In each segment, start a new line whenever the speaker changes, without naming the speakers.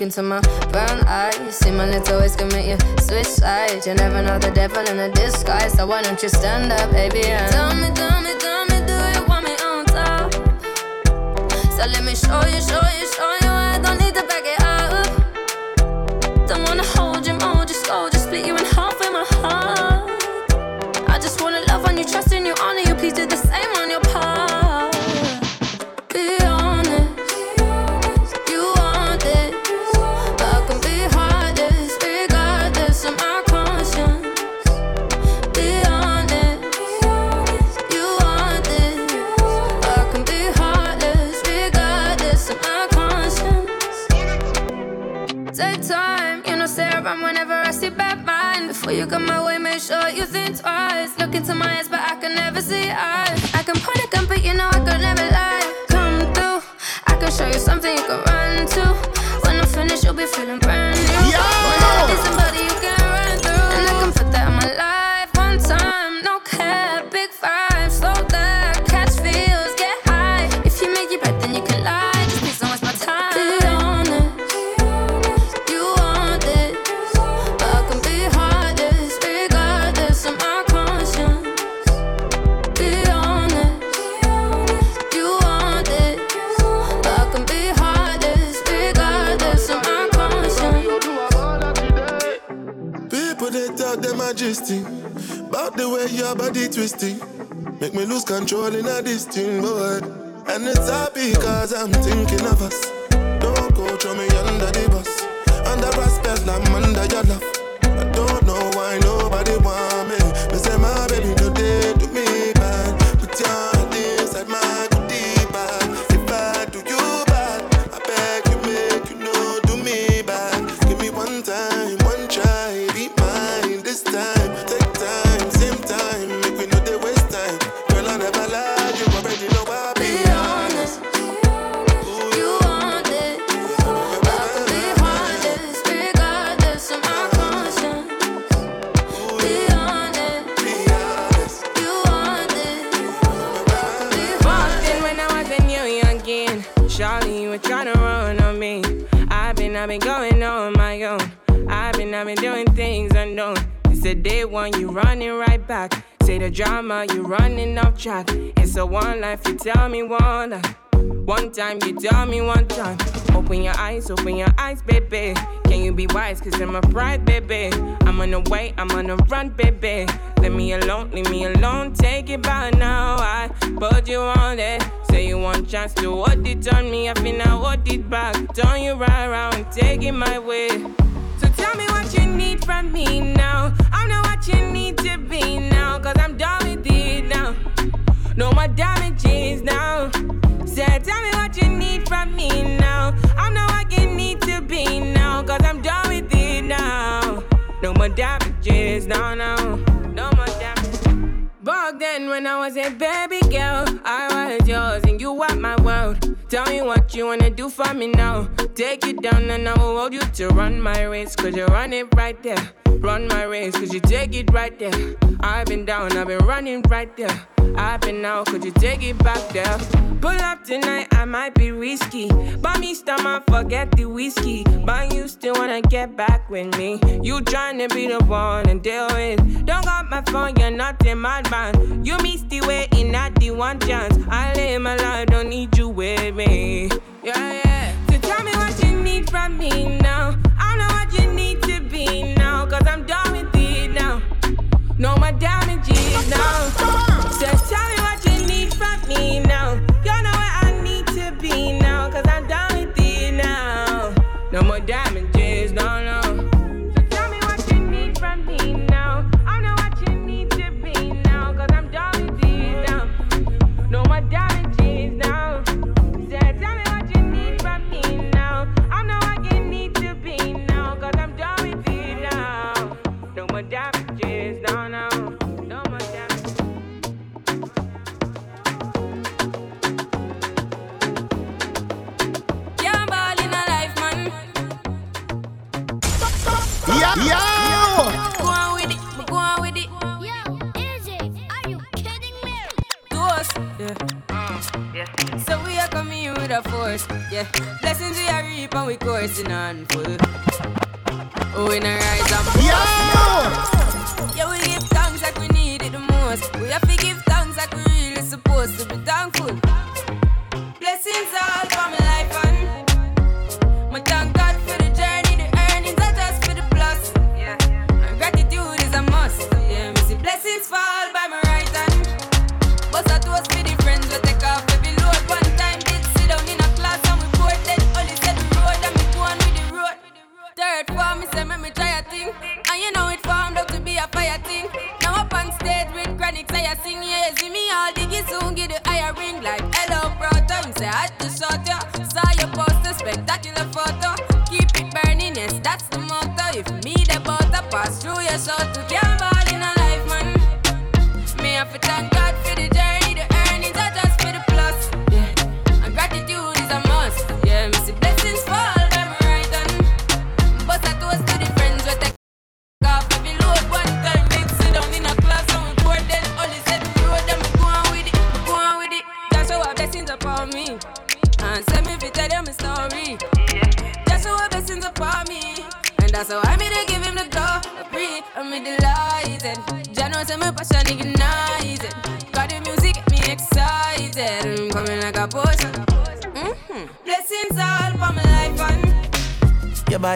look into my brown eyes. See my little ways can make you switch sides. You never know the devil in a disguise, so why don't you stand up, baby? And tell me, tell me, tell me, do you want me on top? So let me show you, show you, show you. I don't need to back the way your
body twisting. Make me lose control in a thing, boy And it's happy cause I'm thinking of us. Don't go throw me under the bus. Under respect, I'm under your love
track. It's a one life, you tell me one life. One time, you tell me one time. Open your eyes, open your eyes, baby. Can you be wise? Cause I'm a pride, baby. I'm on the way, I'm on the run, baby. Leave me alone, leave me alone. Take it by now. I put you on it. Say you want chance to hold it on me. I feel I hold it back. Turn you right around, take it my way. So tell me what you need from me now. I know what you need to be now. Cause I'm done now. No more damages now. Say, tell me what you need from me now. I know what you need to be now. Cause I'm done with it now. No more damages, no, no. No more damages. Back then, when I was a baby girl, I was yours and you were my world. Tell me what you wanna do for me now. Take you down and I will hold you to run my race. Cause you run it right there. Run my race, cause you take it right there. I've been down, I've been running right there. I've been out, could you take it back there? Pull up tonight, I might be risky. Buy me stomach, forget the whiskey. But you still wanna get back with me. You tryna be the one and deal with. Don't got my phone, you're not a madman. You miss the way in at the one chance. I live my life, don't need you with me. Yeah, yeah. So tell me what you need from me now. I know what you need to be now. Cause I'm done with it now. No more damages now. So tell me what you need from me now. Yo! Yo! Go on with it, go on with it. Yo, AJ, are you kidding me? To
yeah. Mm, yeah. So
we are
coming in with
a
force, yeah. Blessings we are reap and we coursing on full. Oh, we a rise up.
Yo!
Yeah, we give thanks like we need it the most. We have to give thanks like we really supposed to be your soul to can't ball in a life man. Me have to thank God for the journey,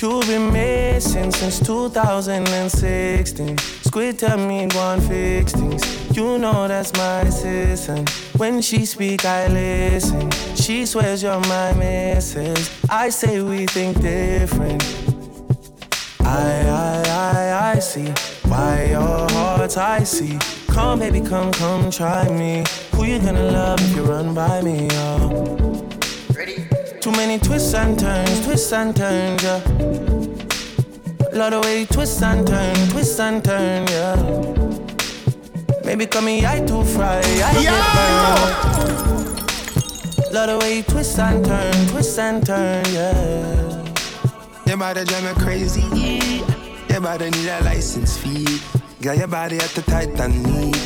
You've been missing since 2016. Squid tell me one fix things. You know that's my assistant. When she speak, I listen. She swears you're my missus. I say we think different. I, I, I, I see why your heart's icy. Come, baby, come, come, try me. Who you gonna love if you run by me, oh? Too many twists and turns, twists and turns, yeah. Love the way you twist and turn, twists and turn, yeah. Maybe call me I too fry, I get burned. Love the way you twist and turn, twists and turn, yeah.
Your body drive me crazy. Your body need a license fee. Got your body at the tight and neat.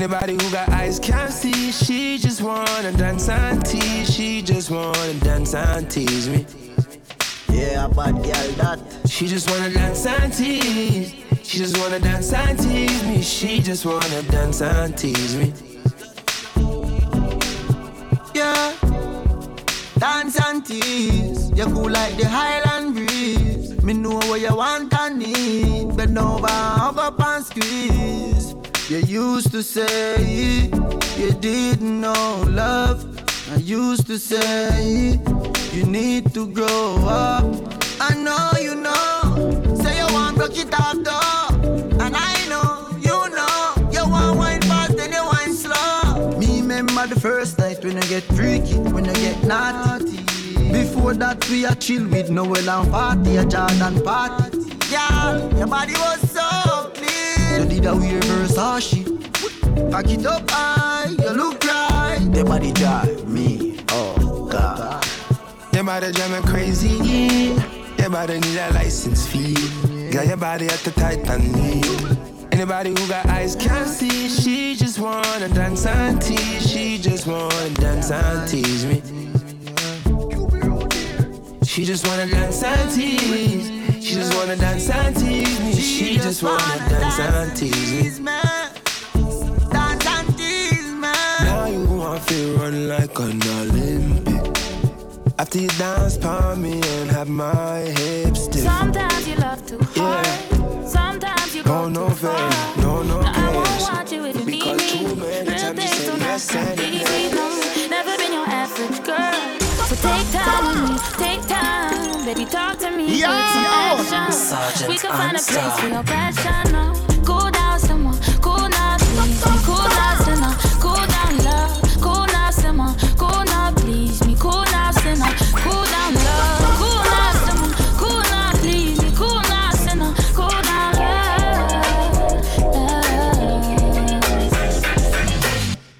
Anybody who got eyes can't see. She just wanna dance and tease. She just wanna dance and tease me.
Yeah, bad girl that.
She just wanna dance and tease. She just wanna dance and tease me. She just wanna dance and tease me.
Yeah. Dance and tease. You cool like the Highland breeze. Me know what you want and need. Bend over, hug up and squeeze. You used to say you didn't know love. I used to say you need to grow up. I know you know. Say you want broke it off though. And I know, you know. You want wine fast and you wine slow. Me remember the first night when you get freaky, when you get naughty. Before that we a chill with Noel and party, a Jordan party. Girl, your body was so. You did a weird Versace. Pack it up high, you look right. Your body drive me, oh God.
Your body drive me crazy. Your body need a license fee. Got your body at the tight and. Anybody who got eyes can't see. She just wanna dance and tease. She just wanna dance and tease me. She just wanna dance and tease. She just wanna dance and tease me. She just wanna dance and tease me.
Dance and tease me.
Now you want to run like an Olympic. After you dance upon me and have my hips stiff.
Sometimes you love too hard. Sometimes you go
No, no
too
fair,
far.
no, no
Now, I won't want you if you need
Because too
me.
many
Real things don't have to
yes.
easy, no.
Yo!
Sergeant,
we can find a place for your pressure No, Cool down someone. Cool now, please. Cool down someone. Cool down love. Cool now, someone. Cool now, please me. Cool now, someone. Cool down love. Cool now, someone. Cool now, please me. Cool now, someone. Cool down love.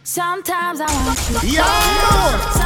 Sometimes I want you. Yo!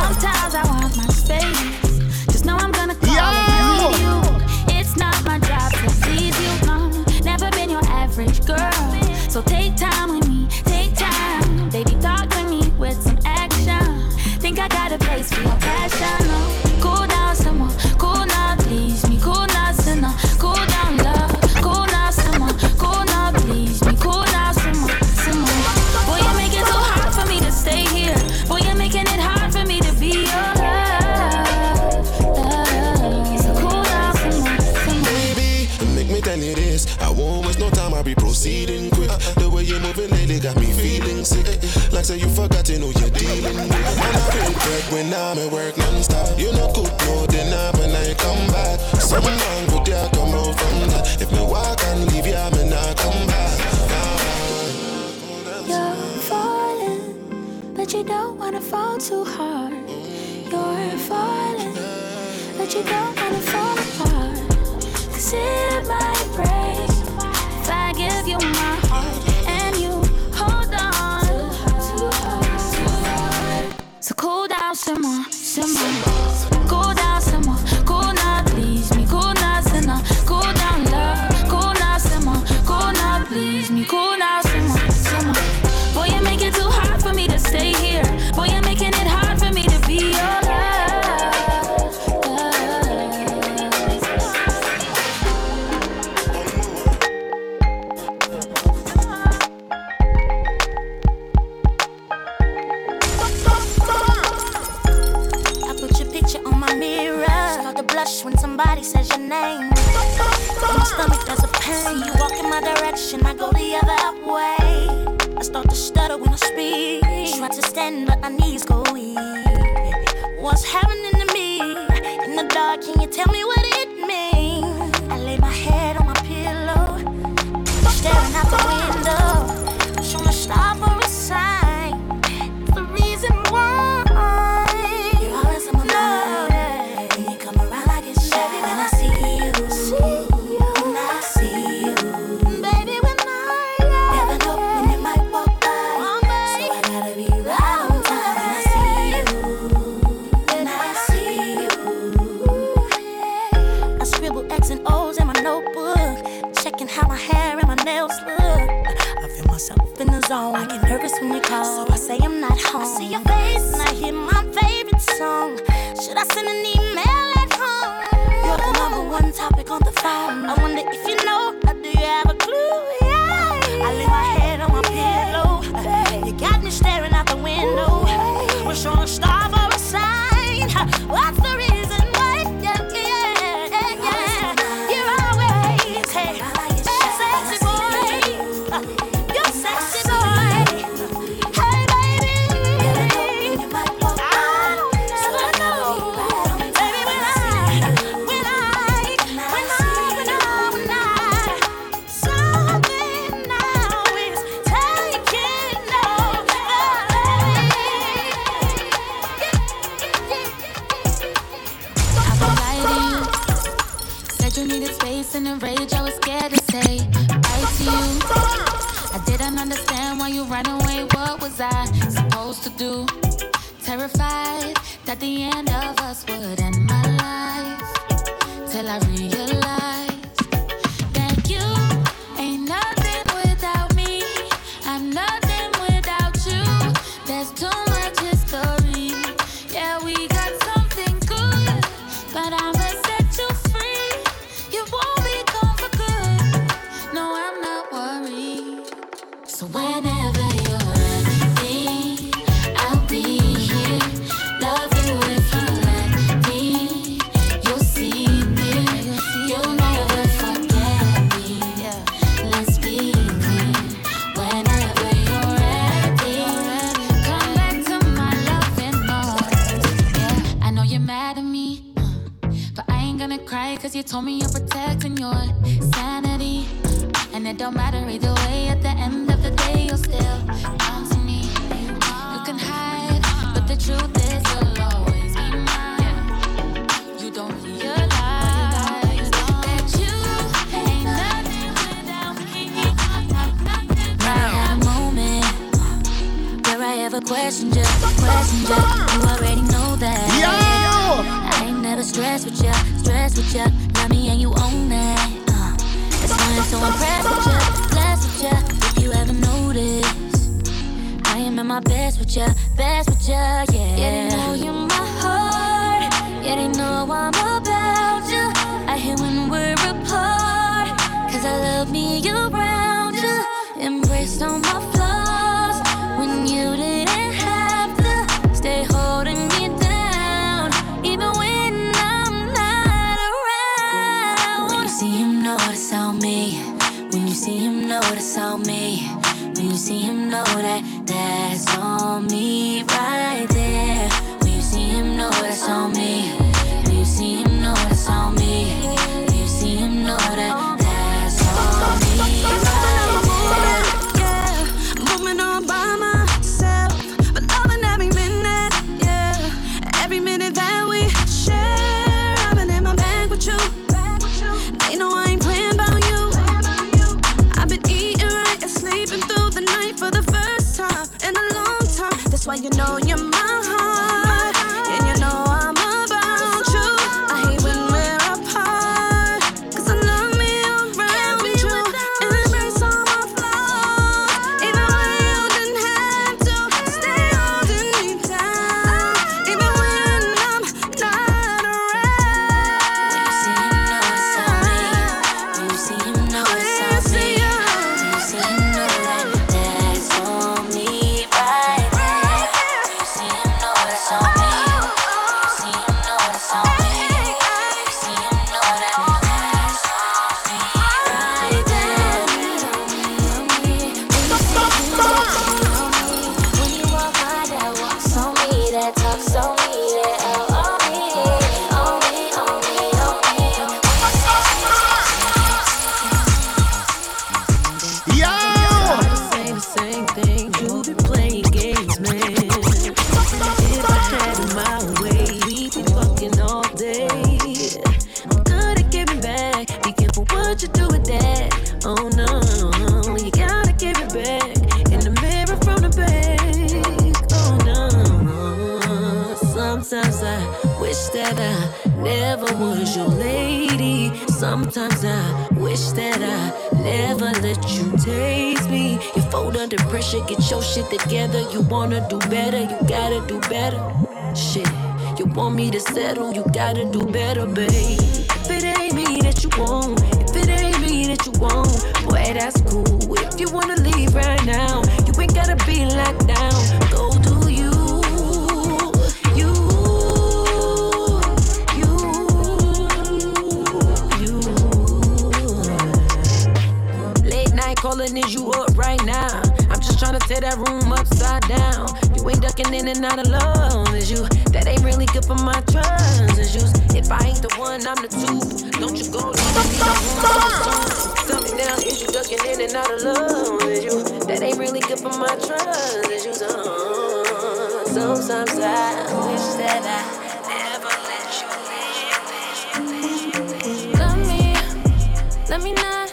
Let
me not.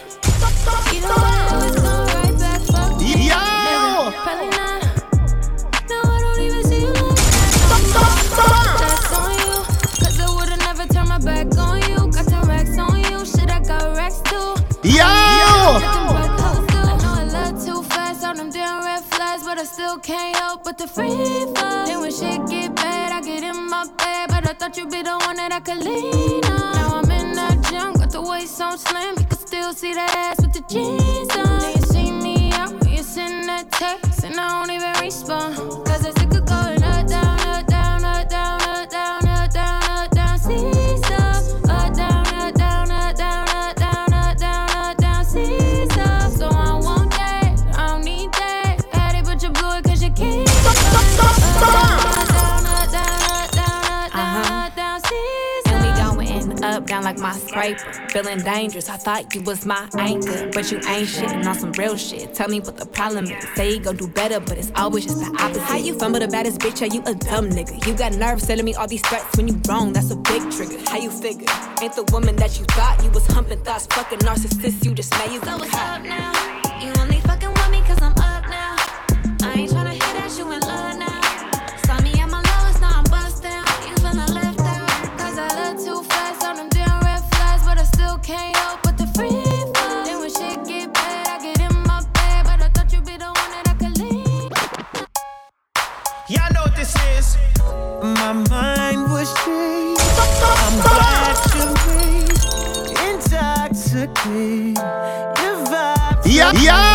You know I always come right back. Fuck.
Yo!
Probably not. Can't help but free fall. Then when shit get bad, I get in my bed. But I thought you'd be the one that I could lean so slim, you can still see the ass with the jeans on. Then you see me out you send that text, and I don't even respond. Cause it's
a like my scraper. Feeling dangerous, I thought you was my anchor. But you ain't shit and on some real shit. Tell me what the problem is. Say you gon' do better, but it's always just the opposite. How you fumble the baddest bitch? Are you a dumb nigga? You got nerves telling me all these threats when you wrong. That's a big trigger. How you figure? Ain't the woman that you thought you was humping thoughts, fucking narcissist. You just made you
so what's up now? You only
intoxicate. Your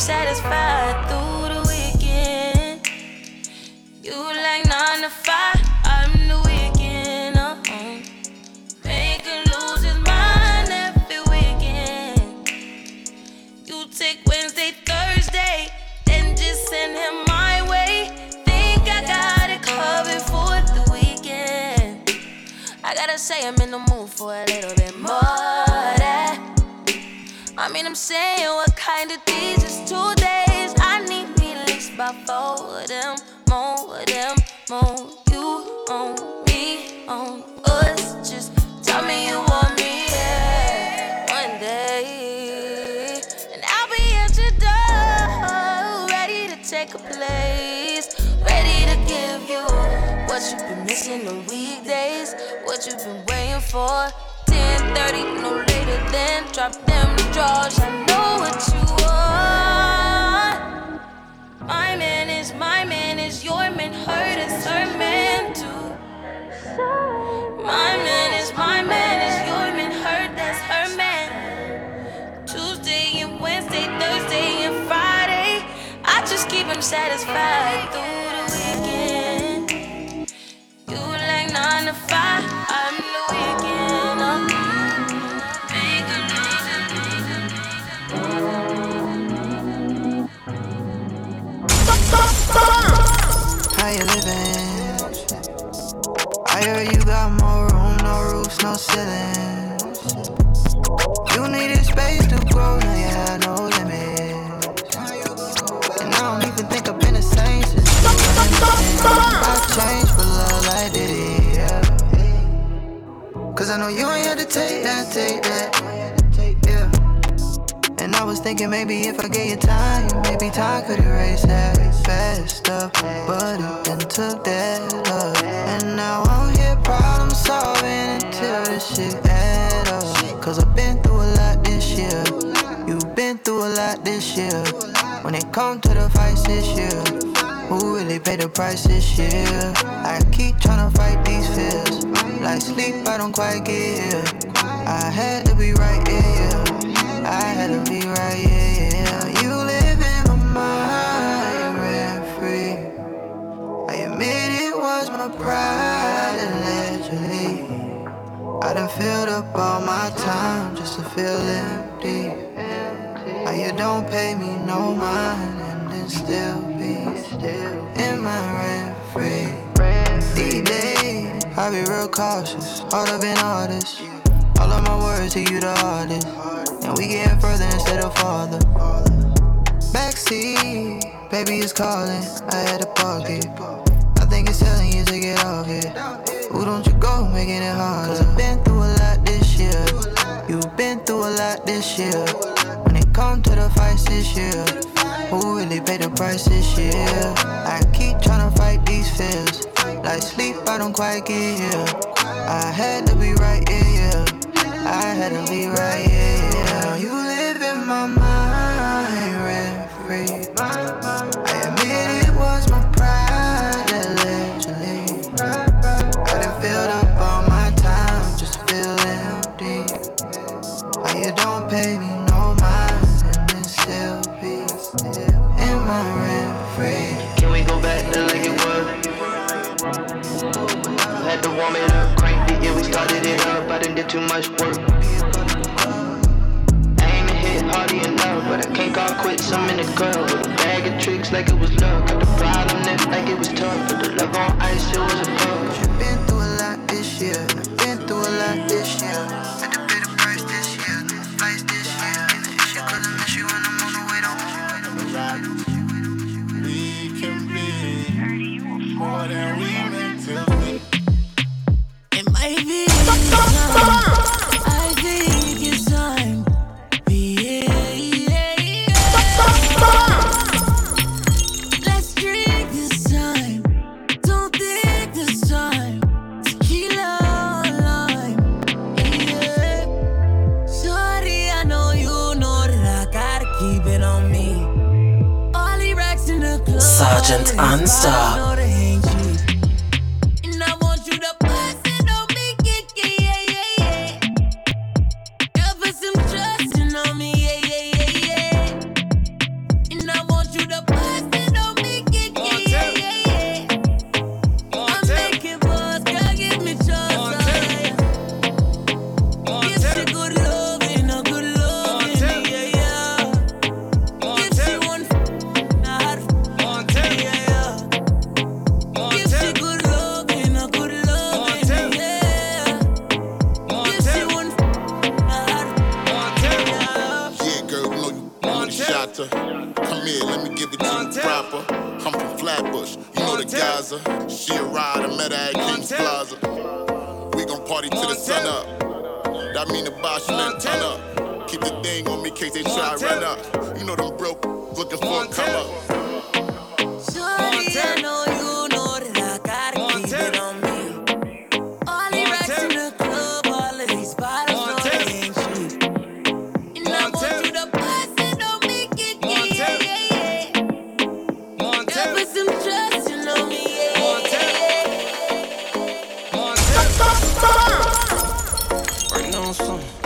satisfied through the weekend. You like nine to five, I'm the weekend. Uh-uh. Mind every weekend. You take Wednesday, Thursday, then just send him my way. Think I got it covered for the weekend. I gotta say I'm in the mood for a little bit more. That. I mean, I'm saying what kind of two days. I need me least about four of them, more of them, more. You on me, on us. Just tell me you want me, yeah. One day, and I'll be at your door, ready to take a place, ready to give you what you've been missing on weekdays, what you've been waiting for. 10:30, no later than drop them drawers. I know what you want. My man is my man is your man. Hurt is her man too. My man is my man is your man. Hurt that's her man. Tuesday and Wednesday, Thursday and Friday. I just keep him satisfied through
How you living? I hear you got more room, no roofs, no ceilings. You needed space to grow, now you had no limits. And I don't even think I've been the same since I changed for love, I did it, yeah. Cause I know you ain't had to take that, take that. I was thinking maybe if I gave you time, maybe time could erase that bad stuff. But it then took that love. And now I'm here problem solving until this shit add up. Cause I've been through a lot this year. You've been through a lot this year. When it comes to the fights this year. Who really paid the price this year? I keep trying to fight these fears. Like sleep, I don't quite get here. I had to be right, yeah. I had to be right, yeah, yeah. You live in my mind, rent free. I admit it was my pride, allegedly. I done filled up all my time just to feel empty. How you don't pay me no mind and then still be still in my rent free. Days. I be real cautious, all up in all this. All of my words to you the hardest. And we getting further instead of farther. Backseat, baby is calling. I had park it. I think it's telling you to get off it. Who don't you go, making it hard? Cause I've been through a lot this year. You've been through a lot this year. When it comes to the fights this year. Who really paid the price this year? I keep trying to fight these fears. Like sleep, I don't quite get here. I had to be right, yeah. I had to be right, yeah. You live in my mind, rent free. I admit it was my pride, allegedly. I done filled up all my time, just to feel empty. Why you don't pay me no mind and then still be in my rent free?
Can we go back to like it was? Had to warm it up, yeah, we started it up. I done did too much work. I ain't hit hardly enough, but I can't call quits. I'm in the club with a bag of tricks like it was luck. Got the problem there like it was tough, but the love on ice, it was a
Sergeant
Right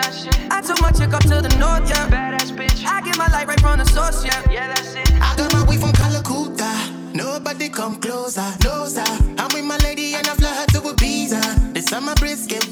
that shit. I took my chick up to the north, yeah. Badass bitch. I get my life right from the source, yeah. Yeah, that's it.
I got my weed from Calcutta. Nobody come closer, closer. I'm with my lady and I fly her to Ibiza. This summer
brisket.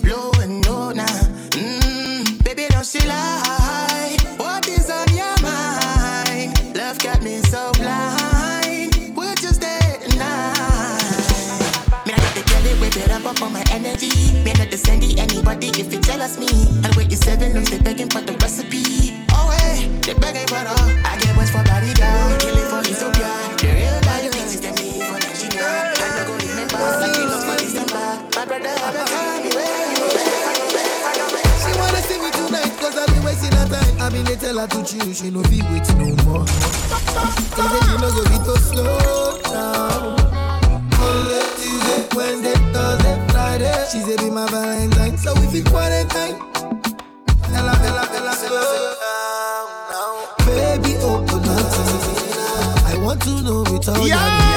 To she no be wait no more. They she no go be to slow down. Monday, Tuesday, Wednesday, Thursday, Friday. She say be my Valentine, so we feel quarantine. Ella, Ella, Ella, slow down now. Baby, open up. I want to know without
Yo!
I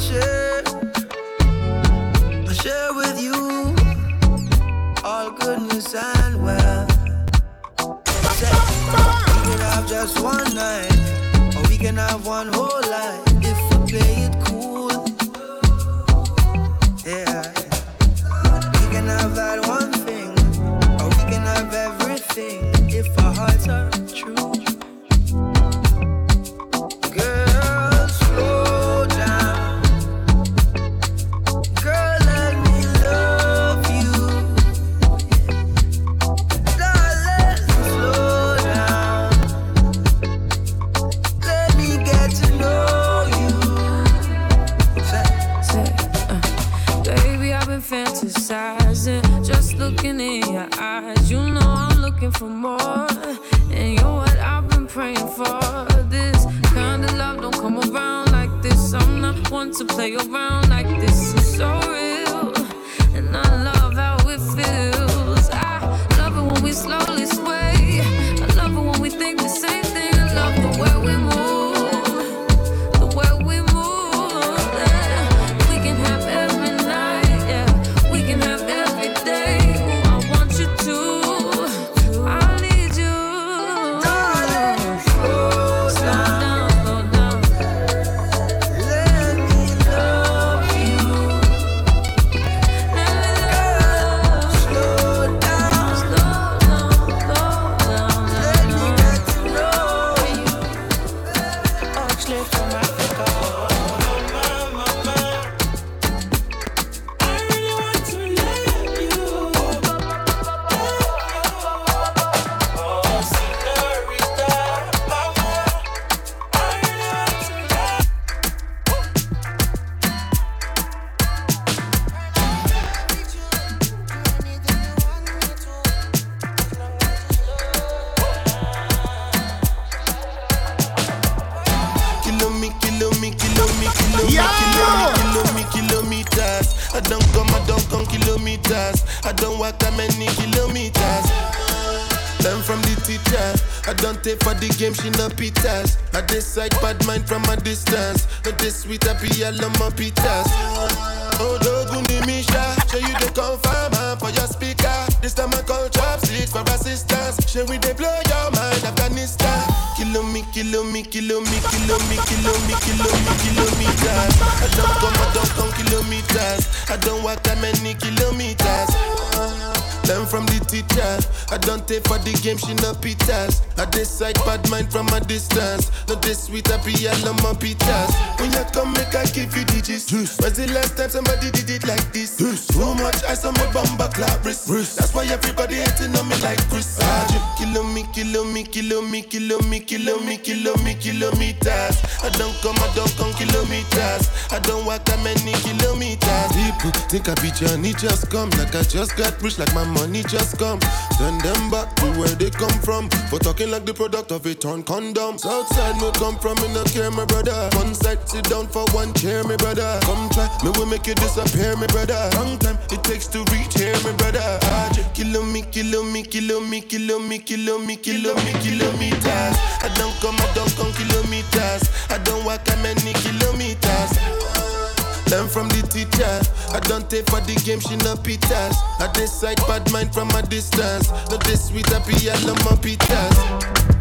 share. I share with you all goodness and wealth. Say, We can have just one night, or we can have one whole life
kilometers. I don't walk that many kilometers. Learn from the teacher. I don't take for the game, she no pitas. I decide bad mind from a distance. Not this sweet, I be all on my pitas. Oh, Doguni Misha, show you the confirm for your speaker. This time I call chopsticks for assistance. Show we blow your mind, Afghanistan. Kilo me, kilo me, kilo me, kilo me, kilo me, kilo me, kilometers. I don't come, I don't come kilometers. I don't walk that many kilometers. Uh-huh. Learn from the teacher. I don't take for the game, she no pitas. I decide bad mind from a distance. Not this sweet, I be all on my pitas. When you come, make I give you digits. When's the last time somebody did it like this? Too much ice on my bumper clap wrist. That's why everybody hating on me like Chris. Kilo me, kilo me, kilo me, kilo me, kilo me, kilo me, kilometers. I don't come, I don't come kilometers. I don't walk that many kilometers. People think I be Johnny just come, like I just got rich, like my money just come. Send them back to where they come from. For talking like the product of a torn condom. Southside no come from, me no care, my brother. One side, sit down for one chair, my brother. Come try, me will make you disappear, my brother. Long time it takes to reach here, my brother. Ah, Kilo me, kilo me, kilo me, kilo me, kilo me, kilo me, kilometers. I don't come, I don't come kilometers. I don't walk that many kilometers. Learn from the teacher. I don't take for the game, she no pitas. I decide bad mind from a distance. Not this sweet, I be all on my pitas.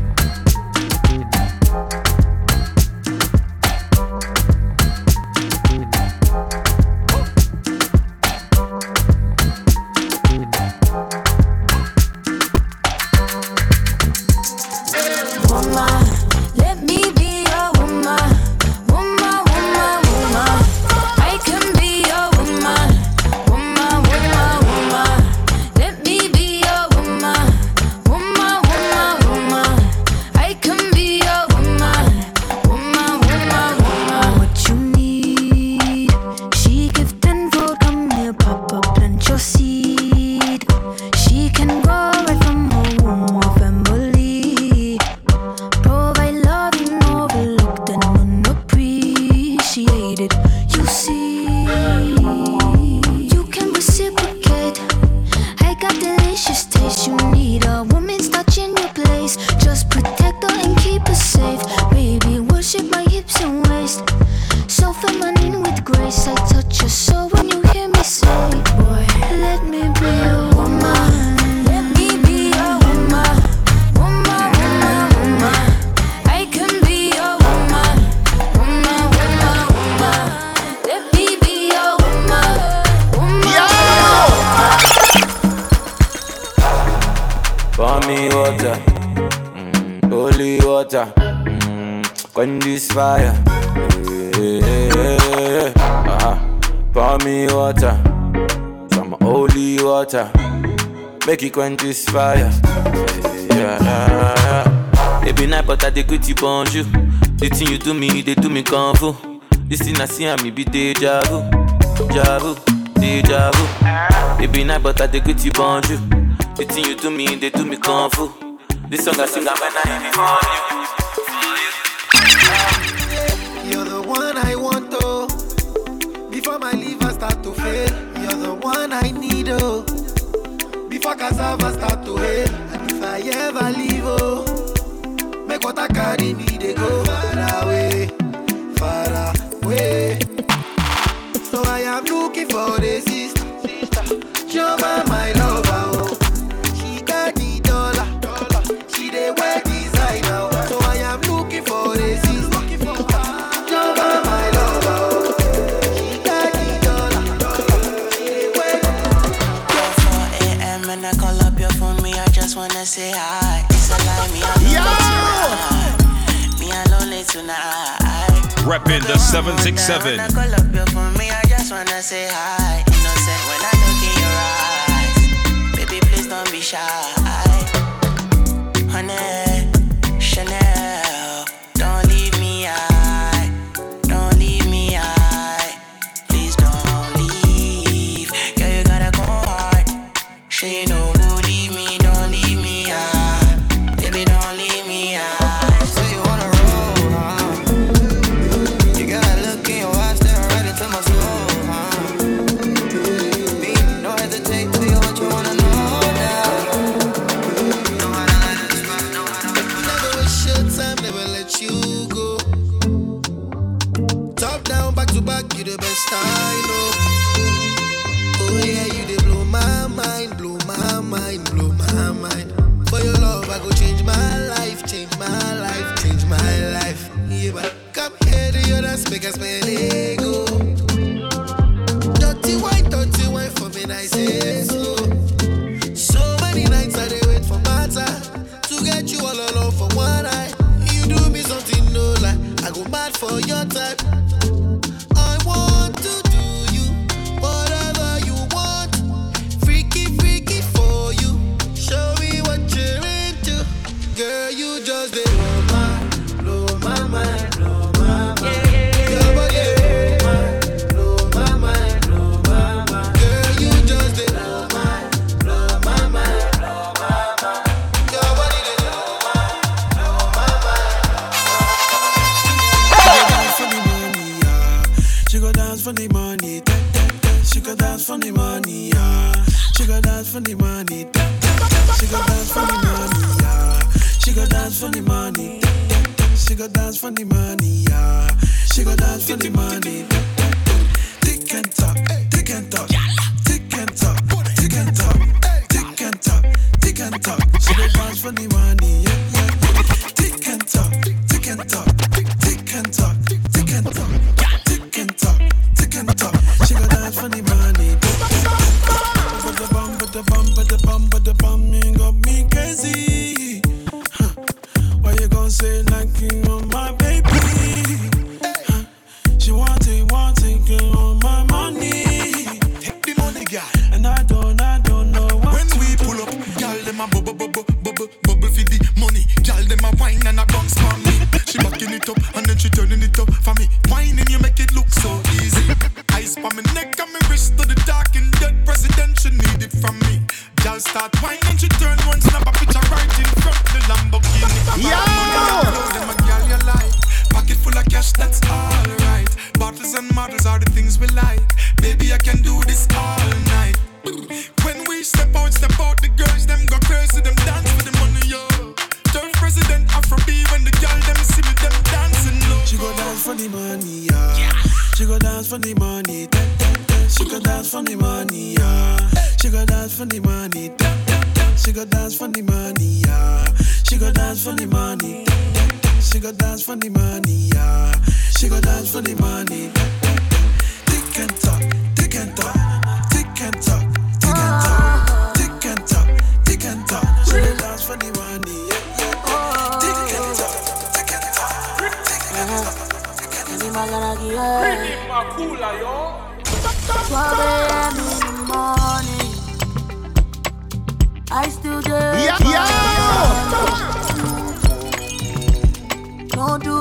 frequent fire. Yeah. It be night, but I dey greet you bonjour. The thing you do me, they do me convo. This thing I see, I me be deja vu, deja vu, deja vu. It night, but I dey greet you bonjour. The thing you do me, they do me convo. This song I sing, I'm not even for you.
You're the one I want to. Before my liver start to fail, you're the one I cassava start to hail. And if I ever leave, oh, make i carry me, they go.
reppin' the 767.
Innocent when I look in your eyes. Baby, please don't be shy.
She could dance for the money, yeah. She could dance for the money. She could dance for the money, yeah. She could dance for the money. She could dance for the money, yeah. She could dance for the money. Don't do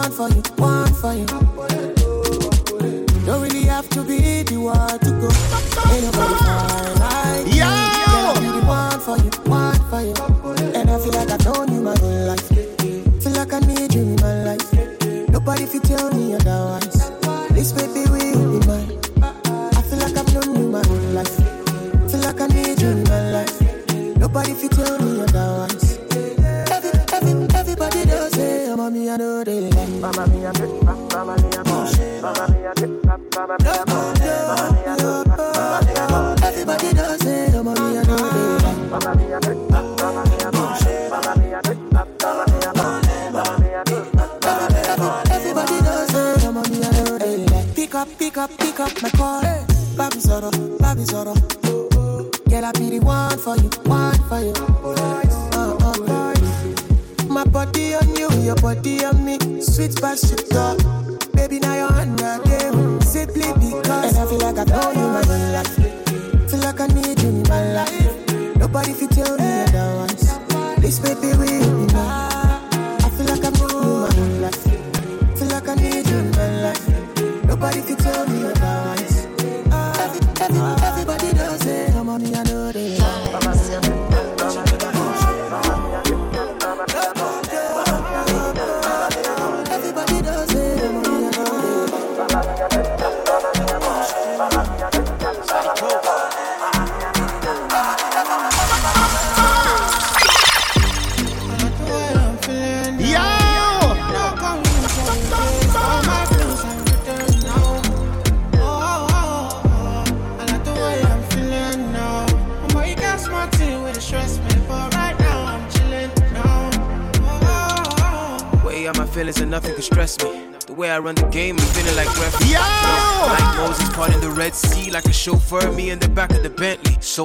one for you, one for you. Don't really have to be the one to go. Ain't nobody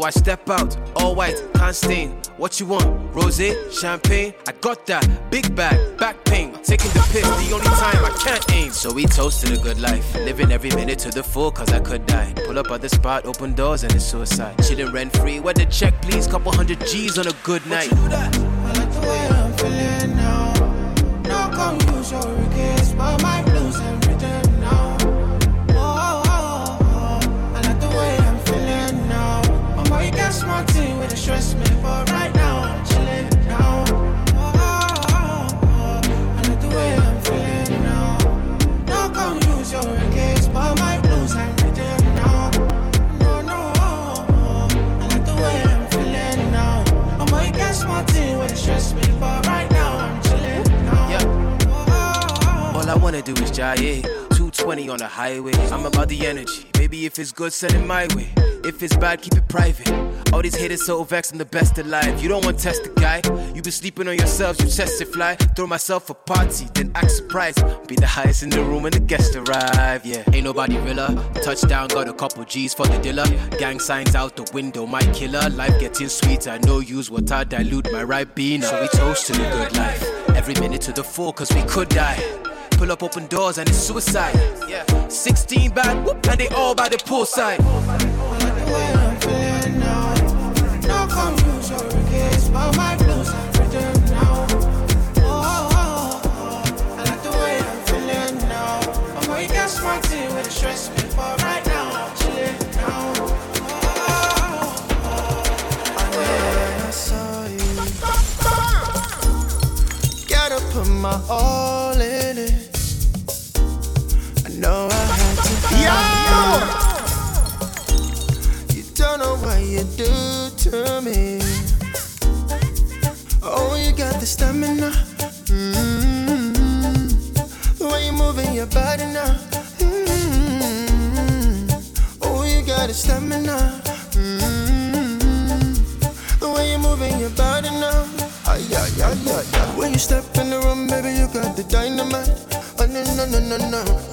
I
step out, all white, can't stain. What you want? Rosé, champagne? I got that. Big bag, back pain. Taking the piss, the only time I can't aim. So we toasted a good life. Living every minute to the full, cause I could die. Pull up at the spot, open doors, and it's suicide. Chilling rent free. Where the check, please? Couple hundred G's on a good night.
You do that? I like feeling now. No come use your regrets, but my
do is jive. 220 on the highway. I'm about the energy. Maybe if it's good, send it my way. If it's bad, keep it private. All these haters so vexed, I'm the best alive. You don't want to test the guy. You been sleeping on yourselves, you test it fly. Throw myself a party, then act surprised. Be the highest in the room when the guests arrive. Yeah, ain't nobody realer. Touchdown, got a couple G's for the dealer. Gang signs out the window, my killer. Life getting sweeter, no use what I dilute my right ribena. So we toast to the good life. Every minute to the full, cause we could die. Pull up open doors and it's suicide. Yeah, 16 bad, whoop, and they all by the poolside.
Stress right now now.
I saw you, gotta put my know I had to. Yo! You don't know what you do to me. Oh, you got the stamina. Mm-hmm. The way you're moving your body now. Mm-hmm. Oh, you got the stamina. Mm-hmm. The way you're moving your body now. Ay, ay, ay, ay, ay. When you step in the room, baby, you got the dynamite. Oh, no, no, no, no, no.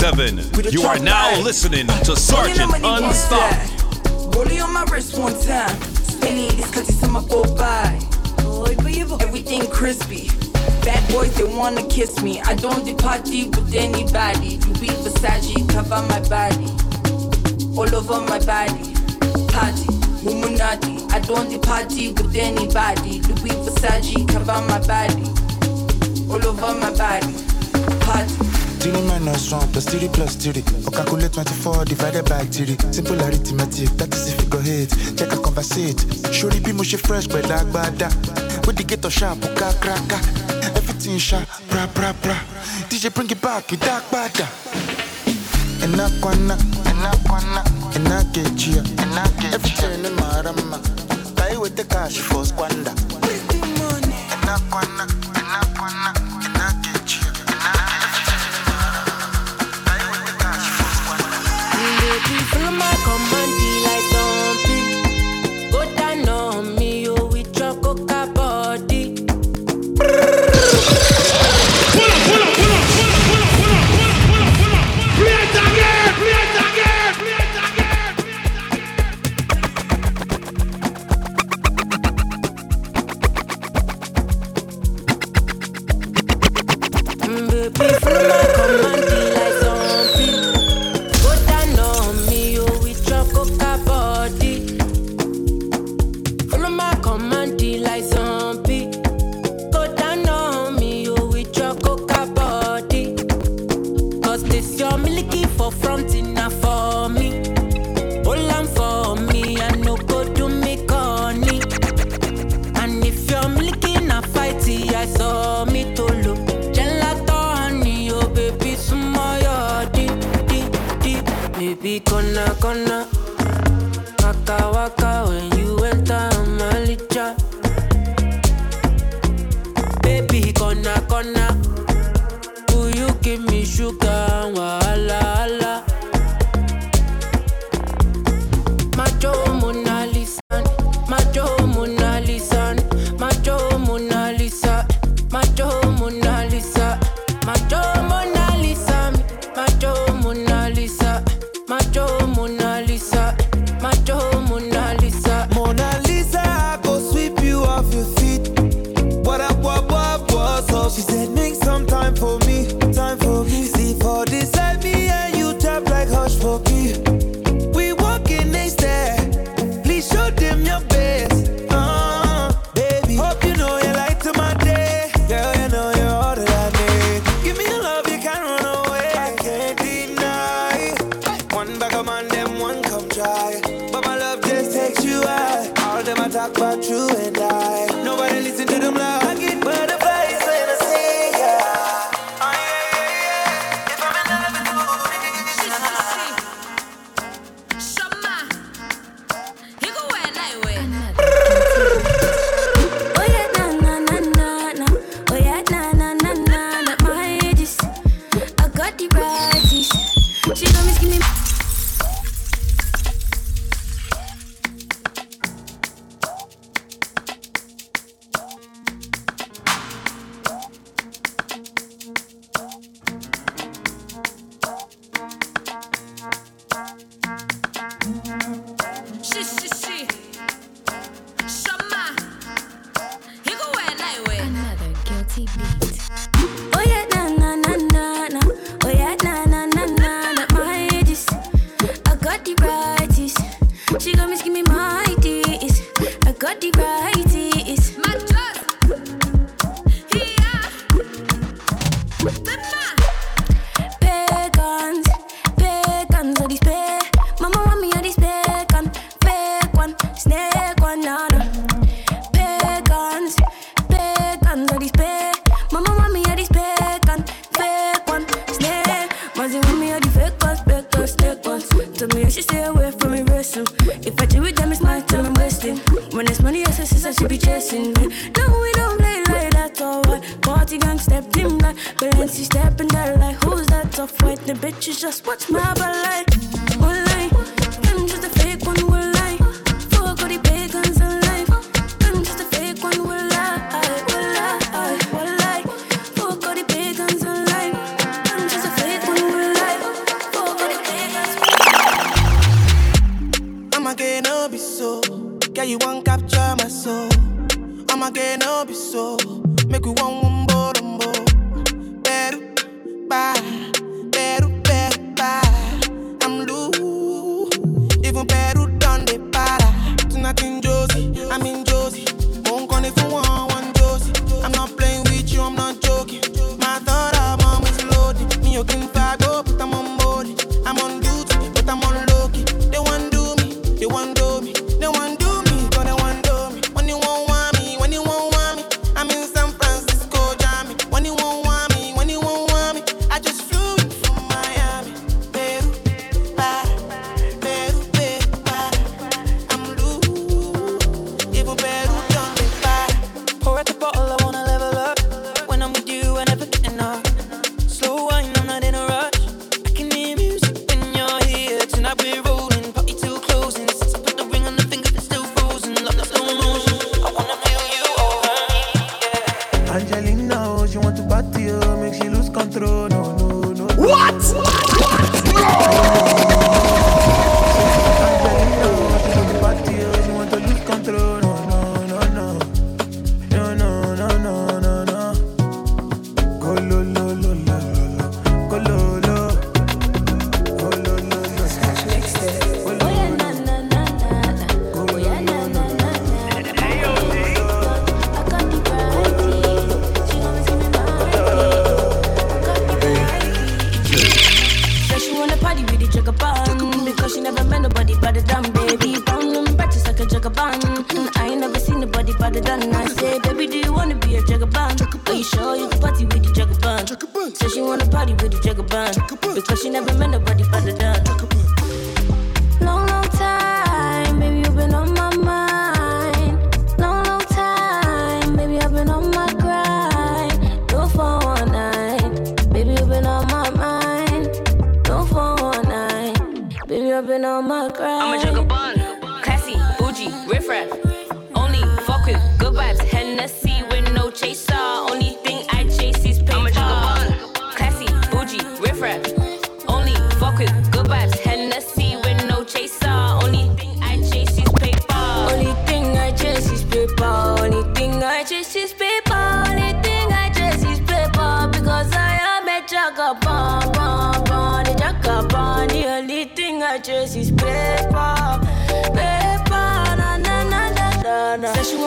97. You
are now listening to Sergeant Unstopped.
Rollie on my wrist one time. Spinning these cookies in my full body. Everything crispy. Bad boys, they wanna kiss me. I don't depart deep with anybody. You be Versace, cover my body. All over my body. Party, Illuminati. I don't depart deep with anybody. You be Versace, cover my body. All over my body. Party.
Feeling minus one plus three plus three. Or calculate 24 divided by three. Simple arithmetic, that is if you go hit. Check a conversate. Surely be mushy fresh, but like bada. With the ghetto sharp, ka cracker. Everything sharp, bra bra bra. DJ bring it back, with dark bada. Enakwana, enakwana, enakechia, enakechia. Everything in my rama. Buy with the cash for squander. Pretty money. Enakwana.
Baby, follow my command.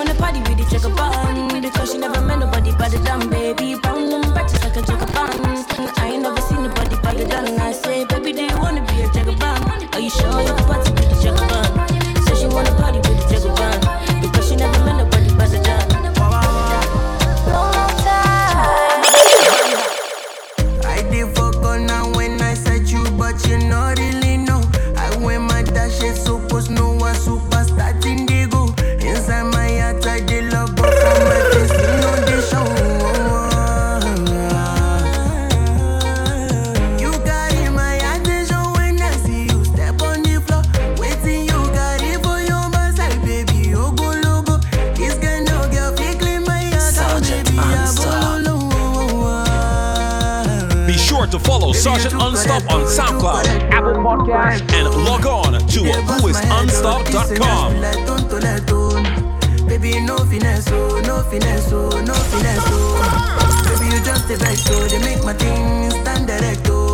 wanna party
with the check a button. Because she never met nobody
but the dumb baby.
Brown and log on to whoisunstopped.com.
Baby, no finesse, oh, no finesse, oh, no finesse, oh. Baby, you just the best, oh. They make my stand direct, oh.